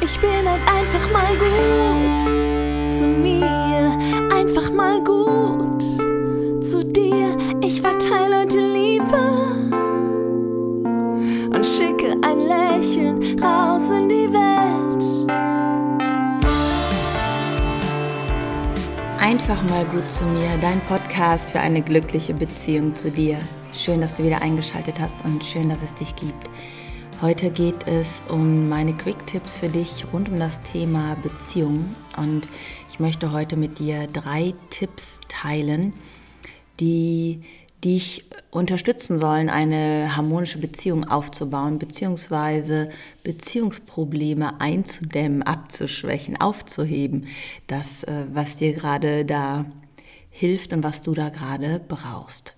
Ich bin halt einfach mal gut zu mir, einfach mal gut zu dir. Ich verteile heute Liebe und schicke ein Lächeln raus in die Welt. Einfach mal gut zu mir, dein Podcast für eine glückliche Beziehung zu dir. Schön, dass du wieder eingeschaltet hast und schön, dass es dich gibt. Heute geht es um meine Quick-Tipps für dich rund um das Thema Beziehung. Und ich möchte heute mit dir drei Tipps teilen, die dich unterstützen sollen, eine harmonische Beziehung aufzubauen, beziehungsweise Beziehungsprobleme einzudämmen, abzuschwächen, aufzuheben. Das, äh, was dir gerade da hilft und was du da gerade brauchst.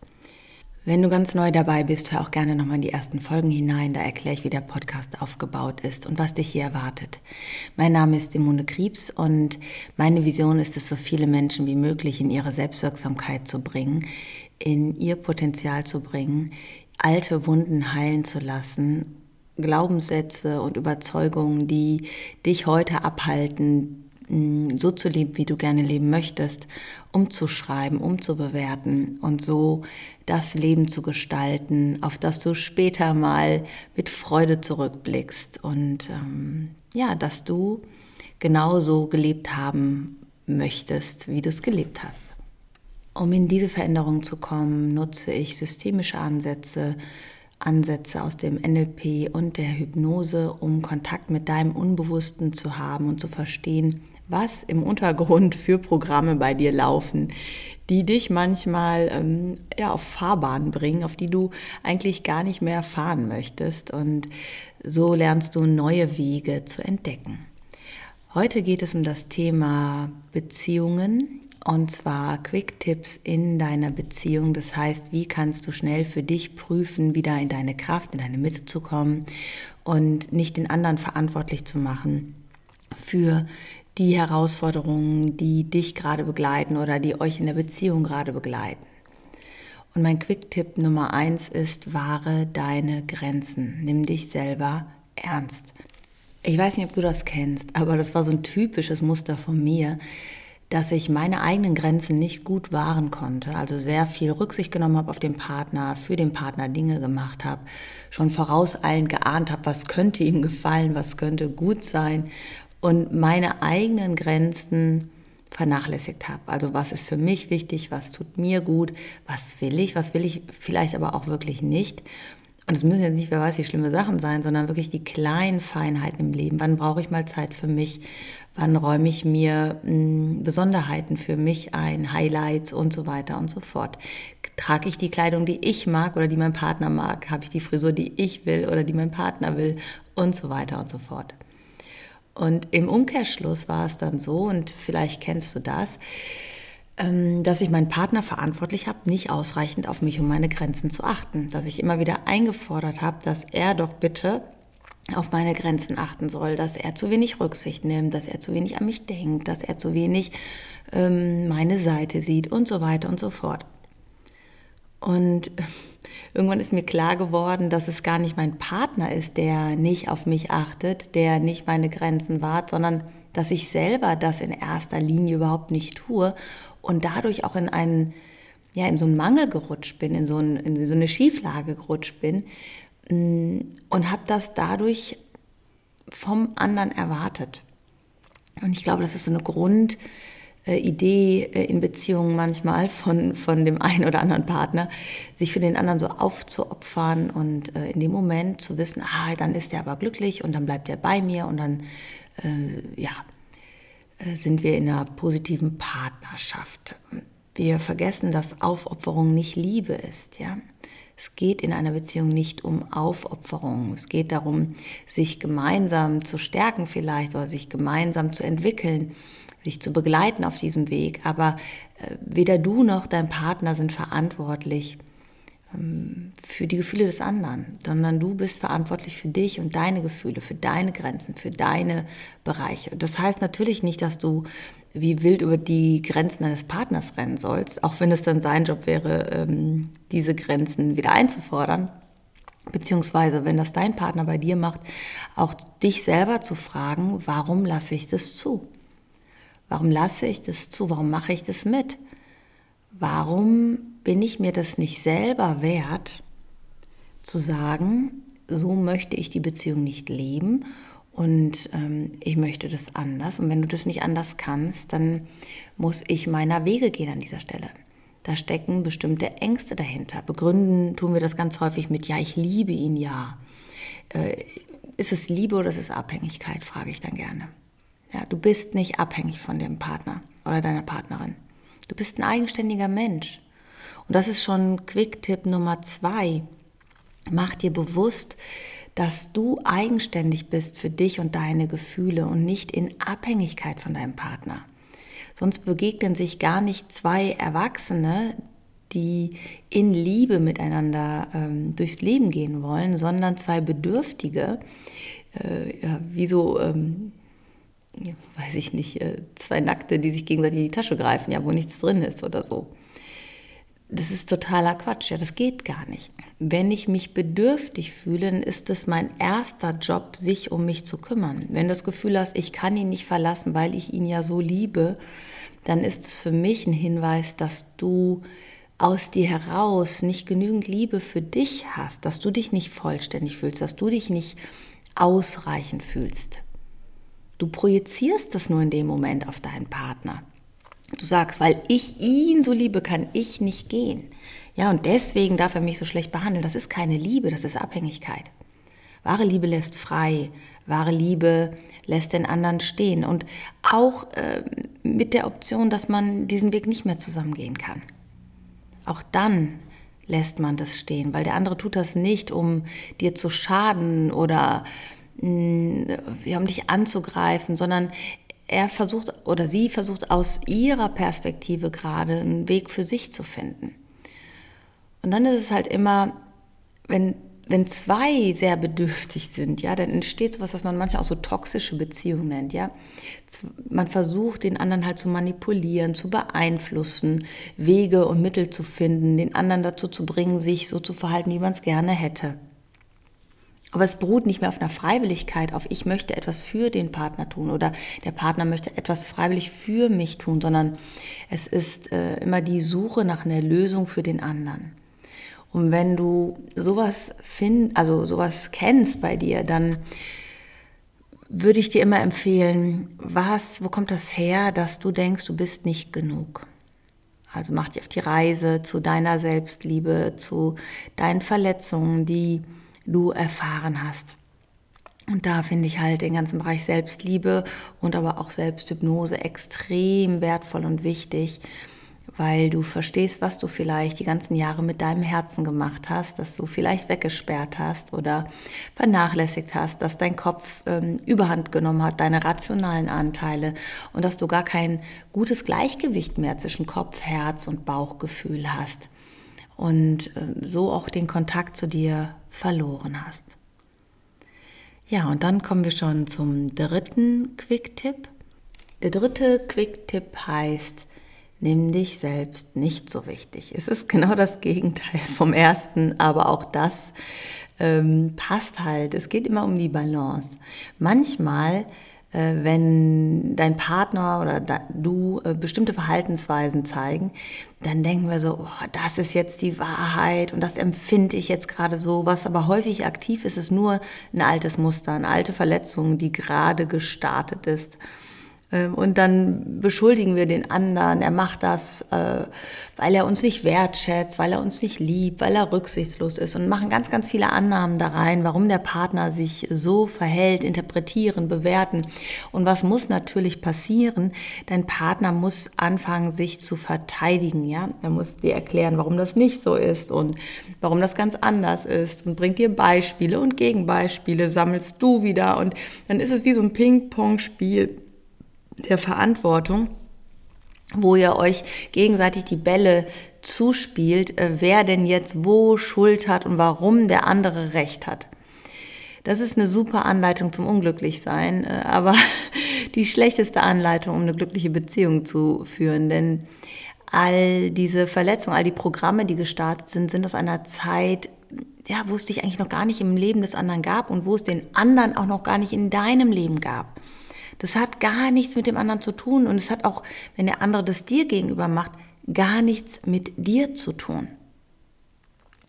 Wenn du ganz neu dabei bist, hör auch gerne nochmal in die ersten Folgen hinein. Da erkläre ich, wie der Podcast aufgebaut ist und was dich hier erwartet. Mein Name ist Simone Kriebs und meine Vision ist es, so viele Menschen wie möglich in ihre Selbstwirksamkeit zu bringen, in ihr Potenzial zu bringen, alte Wunden heilen zu lassen, Glaubenssätze und Überzeugungen, die dich heute abhalten, so zu leben, wie du gerne leben möchtest, umzuschreiben, umzubewerten und so das Leben zu gestalten, auf das du später mal mit Freude zurückblickst und ähm, ja, dass du genauso gelebt haben möchtest, wie du es gelebt hast. Um in diese Veränderung zu kommen, nutze ich systemische Ansätze, Ansätze aus dem NLP und der Hypnose, um Kontakt mit deinem Unbewussten zu haben und zu verstehen, was im Untergrund für Programme bei dir laufen, die dich manchmal ähm, ja, auf Fahrbahnen bringen, auf die du eigentlich gar nicht mehr fahren möchtest. Und so lernst du neue Wege zu entdecken. Heute geht es um das Thema Beziehungen und zwar Quick-Tipps in deiner Beziehung. Das heißt, wie kannst du schnell für dich prüfen, wieder in deine Kraft, in deine Mitte zu kommen und nicht den anderen verantwortlich zu machen für die Herausforderungen, die dich gerade begleiten oder die euch in der Beziehung gerade begleiten. Und mein Quick-Tipp Nummer eins ist, wahre deine Grenzen. Nimm dich selber ernst. Ich weiß nicht, ob du das kennst, aber das war so ein typisches Muster von mir, dass ich meine eigenen Grenzen nicht gut wahren konnte, also sehr viel Rücksicht genommen habe auf den Partner, für den Partner Dinge gemacht habe, schon vorauseilend geahnt habe, was könnte ihm gefallen, was könnte gut sein und meine eigenen Grenzen vernachlässigt habe. Also was ist für mich wichtig, was tut mir gut, was will ich, was will ich vielleicht aber auch wirklich nicht. Und es müssen jetzt nicht, wer weiß, wie schlimme Sachen sein, sondern wirklich die kleinen Feinheiten im Leben. Wann brauche ich mal Zeit für mich? Wann räume ich mir mh, hm, Besonderheiten für mich ein, Highlights und so weiter und so fort? Trage ich die Kleidung, die ich mag oder die mein Partner mag? Habe ich die Frisur, die ich will oder die mein Partner will? Und so weiter und so fort. Und im Umkehrschluss war es dann so, und vielleicht kennst du das, ähm, dass ich meinen Partner verantwortlich habe, nicht ausreichend auf mich und meine Grenzen zu achten. Dass ich immer wieder eingefordert habe, dass er doch bitte auf meine Grenzen achten soll, dass er zu wenig Rücksicht nimmt, dass er zu wenig an mich denkt, dass er zu wenig ähm, meine Seite sieht und so weiter und so fort. Und irgendwann ist mir klar geworden, dass es gar nicht mein Partner ist, der nicht auf mich achtet, der nicht meine Grenzen wahrt, sondern dass ich selber das in erster Linie überhaupt nicht tue und dadurch auch in einen, ja, in so einen Mangel gerutscht bin, in so, ein, in so eine Schieflage gerutscht bin mm, und habe das dadurch vom anderen erwartet. Und ich glaube, das ist so eine Grund, Idee äh, in Beziehungen manchmal von, von dem einen oder anderen Partner, sich für den anderen so aufzuopfern und äh, in dem Moment zu wissen, ah, dann ist er aber glücklich und dann bleibt er bei mir und dann, äh, ja, äh, sind wir in einer positiven Partnerschaft. Wir vergessen, dass Aufopferung nicht Liebe ist, ja. Es geht in einer Beziehung nicht um Aufopferung. Es geht darum, sich gemeinsam zu stärken vielleicht oder sich gemeinsam zu entwickeln sich zu begleiten auf diesem Weg. Aber äh, weder du noch dein Partner sind verantwortlich ähm, für die Gefühle des anderen, sondern du bist verantwortlich für dich und deine Gefühle, für deine Grenzen, für deine Bereiche. Das heißt natürlich nicht, dass du wie wild über die Grenzen deines Partners rennen sollst, auch wenn es dann sein Job wäre, ähm, diese Grenzen wieder einzufordern. beziehungsweise wenn das dein Partner bei dir macht, auch dich selber zu fragen, warum lasse ich das zu? Warum lasse ich das zu? Warum mache ich das mit? Warum bin ich mir das nicht selber wert, zu sagen, so möchte ich die Beziehung nicht leben und ähm, ich möchte das anders. Und wenn du das nicht anders kannst, dann muss ich meiner Wege gehen an dieser Stelle. Da stecken bestimmte Ängste dahinter. Begründen tun wir das ganz häufig mit, ja, ich liebe ihn ja. Äh, ist es Liebe oder ist es Abhängigkeit, frage ich dann gerne. Ja, du bist nicht abhängig von dem Partner oder deiner Partnerin. Du bist ein eigenständiger Mensch. Und das ist schon Quick-Tipp Nummer zwei. Mach dir bewusst, dass du eigenständig bist für dich und deine Gefühle und nicht in Abhängigkeit von deinem Partner. Sonst begegnen sich gar nicht zwei Erwachsene, die in Liebe miteinander ähm, durchs Leben gehen wollen, sondern zwei Bedürftige, äh, ja, wie so, ähm, weiß ich nicht, äh, zwei Nackte, die sich gegenseitig in die Tasche greifen, ja, wo nichts drin ist oder so. Das ist totaler Quatsch, ja, das geht gar nicht. Wenn ich mich bedürftig fühle, dann ist es mein erster Job, sich um mich zu kümmern. Wenn du das Gefühl hast, ich kann ihn nicht verlassen, weil ich ihn ja so liebe, dann ist es für mich ein Hinweis, dass du aus dir heraus nicht genügend Liebe für dich hast, dass du dich nicht vollständig fühlst, dass du dich nicht ausreichend fühlst. Du projizierst das nur in dem Moment auf deinen Partner. Du sagst, weil ich ihn so liebe, kann ich nicht gehen. Ja, und deswegen darf er mich so schlecht behandeln. Das ist keine Liebe, das ist Abhängigkeit. Wahre Liebe lässt frei. Wahre Liebe lässt den anderen stehen. Und auch äh, mit der Option, dass man diesen Weg nicht mehr zusammengehen kann. Auch dann lässt man das stehen, weil der andere tut das nicht, um dir zu schaden oder um dich anzugreifen, sondern er versucht oder sie versucht aus ihrer Perspektive gerade einen Weg für sich zu finden. Und dann ist es halt immer, wenn, wenn zwei sehr bedürftig sind, ja, dann entsteht sowas, was man manchmal auch so toxische Beziehungen nennt, ja. Man versucht, den anderen halt zu manipulieren, zu beeinflussen, Wege und Mittel zu finden, den anderen dazu zu bringen, sich so zu verhalten, wie man es gerne hätte. Aber es beruht nicht mehr auf einer Freiwilligkeit, auf ich möchte etwas für den Partner tun oder der Partner möchte etwas freiwillig für mich tun, sondern es ist äh, immer die Suche nach einer Lösung für den anderen. Und wenn du sowas find, also sowas kennst bei dir, dann würde ich dir immer empfehlen, was, wo kommt das her, dass du denkst, du bist nicht genug? Also mach dich auf die Reise zu deiner Selbstliebe, zu deinen Verletzungen, die du erfahren hast. Und da finde ich halt den ganzen Bereich Selbstliebe und aber auch Selbsthypnose extrem wertvoll und wichtig, weil du verstehst, was du vielleicht die ganzen Jahre mit deinem Herzen gemacht hast, dass du vielleicht weggesperrt hast oder vernachlässigt hast, dass dein Kopf ähm, überhand genommen hat, deine rationalen Anteile und dass du gar kein gutes Gleichgewicht mehr zwischen Kopf, Herz und Bauchgefühl hast und äh, so auch den Kontakt zu dir verloren hast. Ja, und dann kommen wir schon zum dritten Quick-Tipp. Der dritte Quick-Tipp heißt, nimm dich selbst nicht so wichtig. Es ist genau das Gegenteil vom ersten, aber auch das ähm, passt halt. Es geht immer um die Balance. Manchmal wenn dein Partner oder du äh, bestimmte Verhaltensweisen zeigen, dann denken wir so, oh, das ist jetzt die Wahrheit und das empfinde ich jetzt gerade so. Was aber häufig aktiv ist, ist nur ein altes Muster, eine alte Verletzung, die gerade gestartet ist. Ähm, und dann beschuldigen wir den anderen, er macht das, äh, weil er uns nicht wertschätzt, weil er uns nicht liebt, weil er rücksichtslos ist und machen ganz, ganz viele Annahmen da rein, warum der Partner sich so verhält, interpretieren, bewerten. Und was muss natürlich passieren? Dein Partner muss anfangen, sich zu verteidigen, ja. Er muss dir erklären, warum das nicht so ist und warum das ganz anders ist und bringt dir Beispiele und Gegenbeispiele, sammelst du wieder und dann ist es wie so ein Ping-Pong-Spiel der Verantwortung, wo ihr euch gegenseitig die Bälle zuspielt, äh, wer denn jetzt wo Schuld hat und warum der andere Recht hat. Das ist eine super Anleitung zum Unglücklichsein, äh, aber die schlechteste Anleitung, um eine glückliche Beziehung zu führen. Denn all diese Verletzungen, all die Programme, die gestartet sind, sind aus einer Zeit, ja, wo es dich eigentlich noch gar nicht im Leben des anderen gab und wo es den anderen auch noch gar nicht in deinem Leben gab. Das hat gar nichts mit dem anderen zu tun und es hat auch, wenn der andere das dir gegenüber macht, gar nichts mit dir zu tun.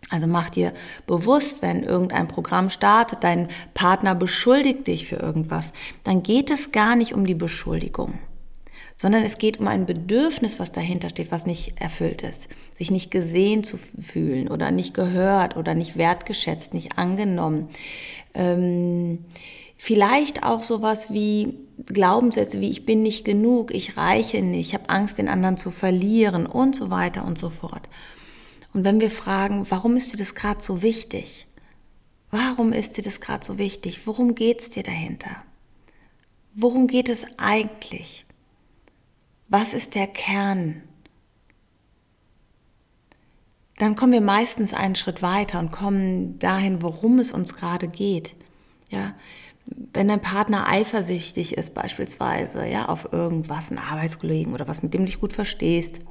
Also mach dir bewusst, wenn irgendein Programm startet, dein Partner beschuldigt dich für irgendwas, dann geht es gar nicht um die Beschuldigung, sondern es geht um ein Bedürfnis, was dahinter steht, was nicht erfüllt ist. Sich nicht gesehen zu fühlen oder nicht gehört oder nicht wertgeschätzt, nicht angenommen. Ähm, vielleicht auch sowas wie Glaubenssätze wie ich bin nicht genug, ich reiche nicht, ich habe Angst, den anderen zu verlieren und so weiter und so fort. Und wenn wir fragen, warum ist dir das gerade so wichtig? Warum ist dir das gerade so wichtig? Worum geht es dir dahinter? Worum geht es eigentlich? Was ist der Kern? Dann kommen wir meistens einen Schritt weiter und kommen dahin, worum es uns gerade geht. Ja, wenn dein Partner eifersüchtig ist beispielsweise, ja, auf irgendwas, einen Arbeitskollegen oder was, mit dem du dich gut verstehst,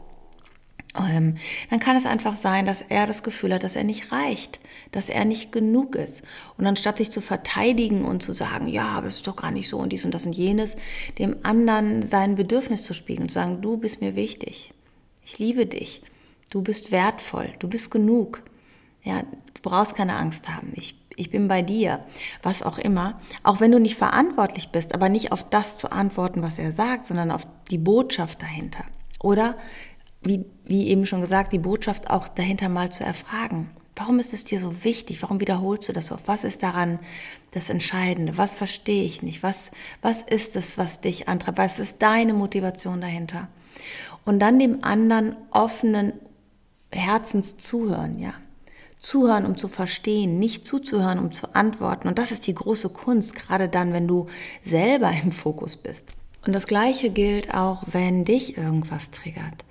ähm, dann kann es einfach sein, dass er das Gefühl hat, dass er nicht reicht, dass er nicht genug ist. Und anstatt sich zu verteidigen und zu sagen, ja, aber es ist doch gar nicht so und dies und das und jenes, dem anderen sein Bedürfnis zu spiegeln und zu sagen, du bist mir wichtig, ich liebe dich, du bist wertvoll, du bist genug. Ja, du brauchst keine Angst haben. Ich, ich bin bei dir, was auch immer. Auch wenn du nicht verantwortlich bist, aber nicht auf das zu antworten, was er sagt, sondern auf die Botschaft dahinter. Oder wie, wie eben schon gesagt, die Botschaft auch dahinter mal zu erfragen. Warum ist es dir so wichtig? Warum wiederholst du das so Was ist daran das Entscheidende? Was verstehe ich nicht? Was, was ist es, was dich antreibt? Was ist deine Motivation dahinter? Und dann dem anderen offenen Herzens zuhören, ja. Zuhören, um zu verstehen, nicht zuzuhören, um zu antworten. Und das ist die große Kunst, gerade dann, wenn du selber im Fokus bist. Und das Gleiche gilt auch, wenn dich irgendwas triggert.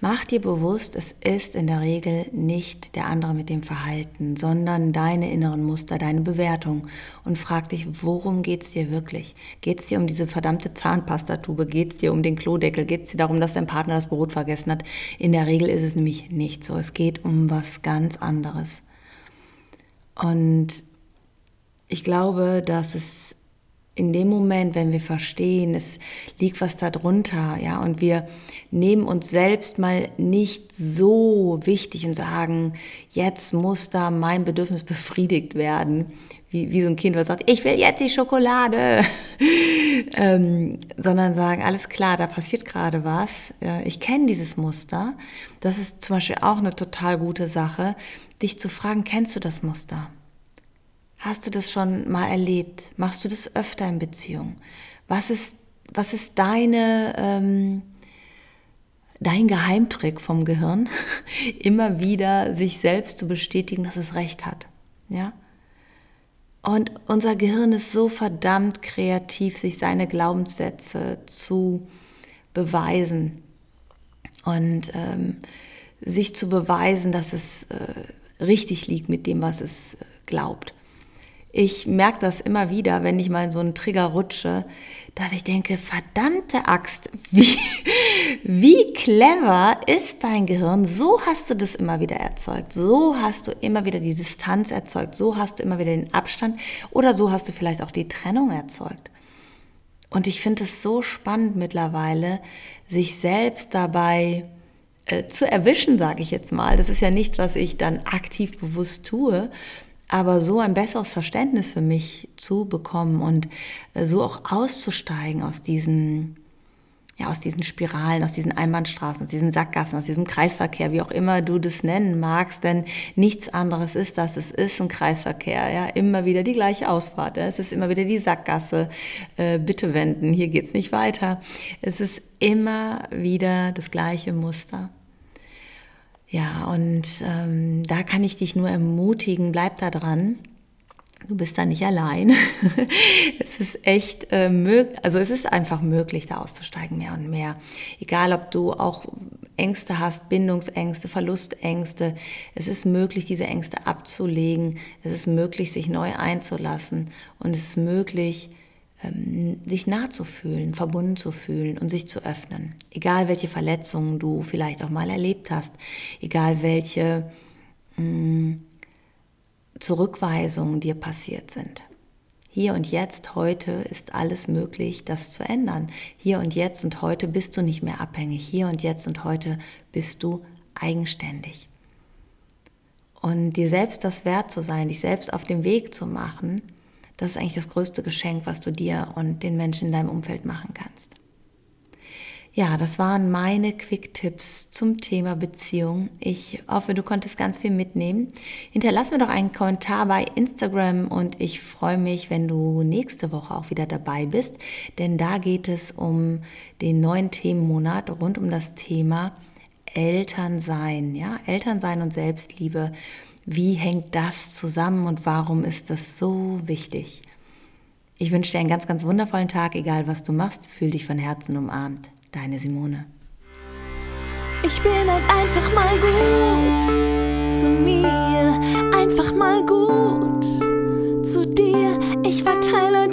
Mach dir bewusst, es ist in der Regel nicht der andere mit dem Verhalten, sondern deine inneren Muster, deine Bewertung. Und frag dich, worum geht es dir wirklich? Geht es dir um diese verdammte Zahnpastatube? Geht es dir um den Klodeckel? Geht es dir darum, dass dein Partner das Brot vergessen hat? In der Regel ist es nämlich nicht so. Es geht um was ganz anderes. Und ich glaube, dass es in dem Moment, wenn wir verstehen, es liegt was darunter, ja, und wir nehmen uns selbst mal nicht so wichtig und sagen, jetzt muss da mein Bedürfnis befriedigt werden, wie, wie so ein Kind, was sagt, ich will jetzt die Schokolade, ähm, sondern sagen, alles klar, da passiert gerade was, ich kenne dieses Muster. Das ist zum Beispiel auch eine total gute Sache, dich zu fragen, kennst du das Muster? Hast du das schon mal erlebt? Machst du das öfter in Beziehung? Was ist, was ist deine, ähm, dein Geheimtrick vom Gehirn? Immer wieder sich selbst zu bestätigen, dass es recht hat. Ja? Und unser Gehirn ist so verdammt kreativ, sich seine Glaubenssätze zu beweisen und ähm, sich zu beweisen, dass es äh, richtig liegt mit dem, was es äh, glaubt. Ich merke das immer wieder, wenn ich mal in so einen Trigger rutsche, dass ich denke, verdammte Axt, wie, wie clever ist dein Gehirn? So hast du das immer wieder erzeugt. So hast du immer wieder die Distanz erzeugt. So hast du immer wieder den Abstand. Oder so hast du vielleicht auch die Trennung erzeugt. Und ich finde es so spannend mittlerweile, sich selbst dabei äh, zu erwischen, sage ich jetzt mal. Das ist ja nichts, was ich dann aktiv bewusst tue, aber so ein besseres Verständnis für mich zu bekommen und äh, so auch auszusteigen aus diesen, ja, aus diesen Spiralen, aus diesen Einbahnstraßen, aus diesen Sackgassen, aus diesem Kreisverkehr, wie auch immer du das nennen magst, denn nichts anderes ist das. Es ist ein Kreisverkehr, ja, immer wieder die gleiche Ausfahrt. Es ist immer wieder die Sackgasse. Äh, bitte wenden, hier geht's nicht weiter. Es ist immer wieder das gleiche Muster. Ja, und ähm, da kann ich dich nur ermutigen, bleib da dran. Du bist da nicht allein. es ist echt äh, möglich, also es ist einfach möglich, da auszusteigen mehr und mehr. Egal, ob du auch Ängste hast, Bindungsängste, Verlustängste. Es ist möglich, diese Ängste abzulegen. Es ist möglich, sich neu einzulassen. Und es ist möglich, sich nah zu fühlen, verbunden zu fühlen und sich zu öffnen. Egal welche Verletzungen du vielleicht auch mal erlebt hast, egal welche mh, mm, Zurückweisungen dir passiert sind. Hier und jetzt, heute ist alles möglich, das zu ändern. Hier und jetzt und heute bist du nicht mehr abhängig. Hier und jetzt und heute bist du eigenständig. Und dir selbst das wert zu sein, dich selbst auf den Weg zu machen, das ist eigentlich das größte Geschenk, was du dir und den Menschen in deinem Umfeld machen kannst. Ja, das waren meine Quick-Tipps zum Thema Beziehung. Ich hoffe, du konntest ganz viel mitnehmen. Hinterlass mir doch einen Kommentar bei Instagram und ich freue mich, wenn du nächste Woche auch wieder dabei bist, denn da geht es um den neuen Themenmonat rund um das Thema Elternsein, ja, Elternsein und Selbstliebe. Wie hängt das zusammen und warum ist das so wichtig? Ich wünsche dir einen ganz, ganz wundervollen Tag, egal was du machst. Fühl dich von Herzen umarmt. Deine Simone. Ich bin halt einfach mal gut zu mir, einfach mal gut zu dir. Ich verteile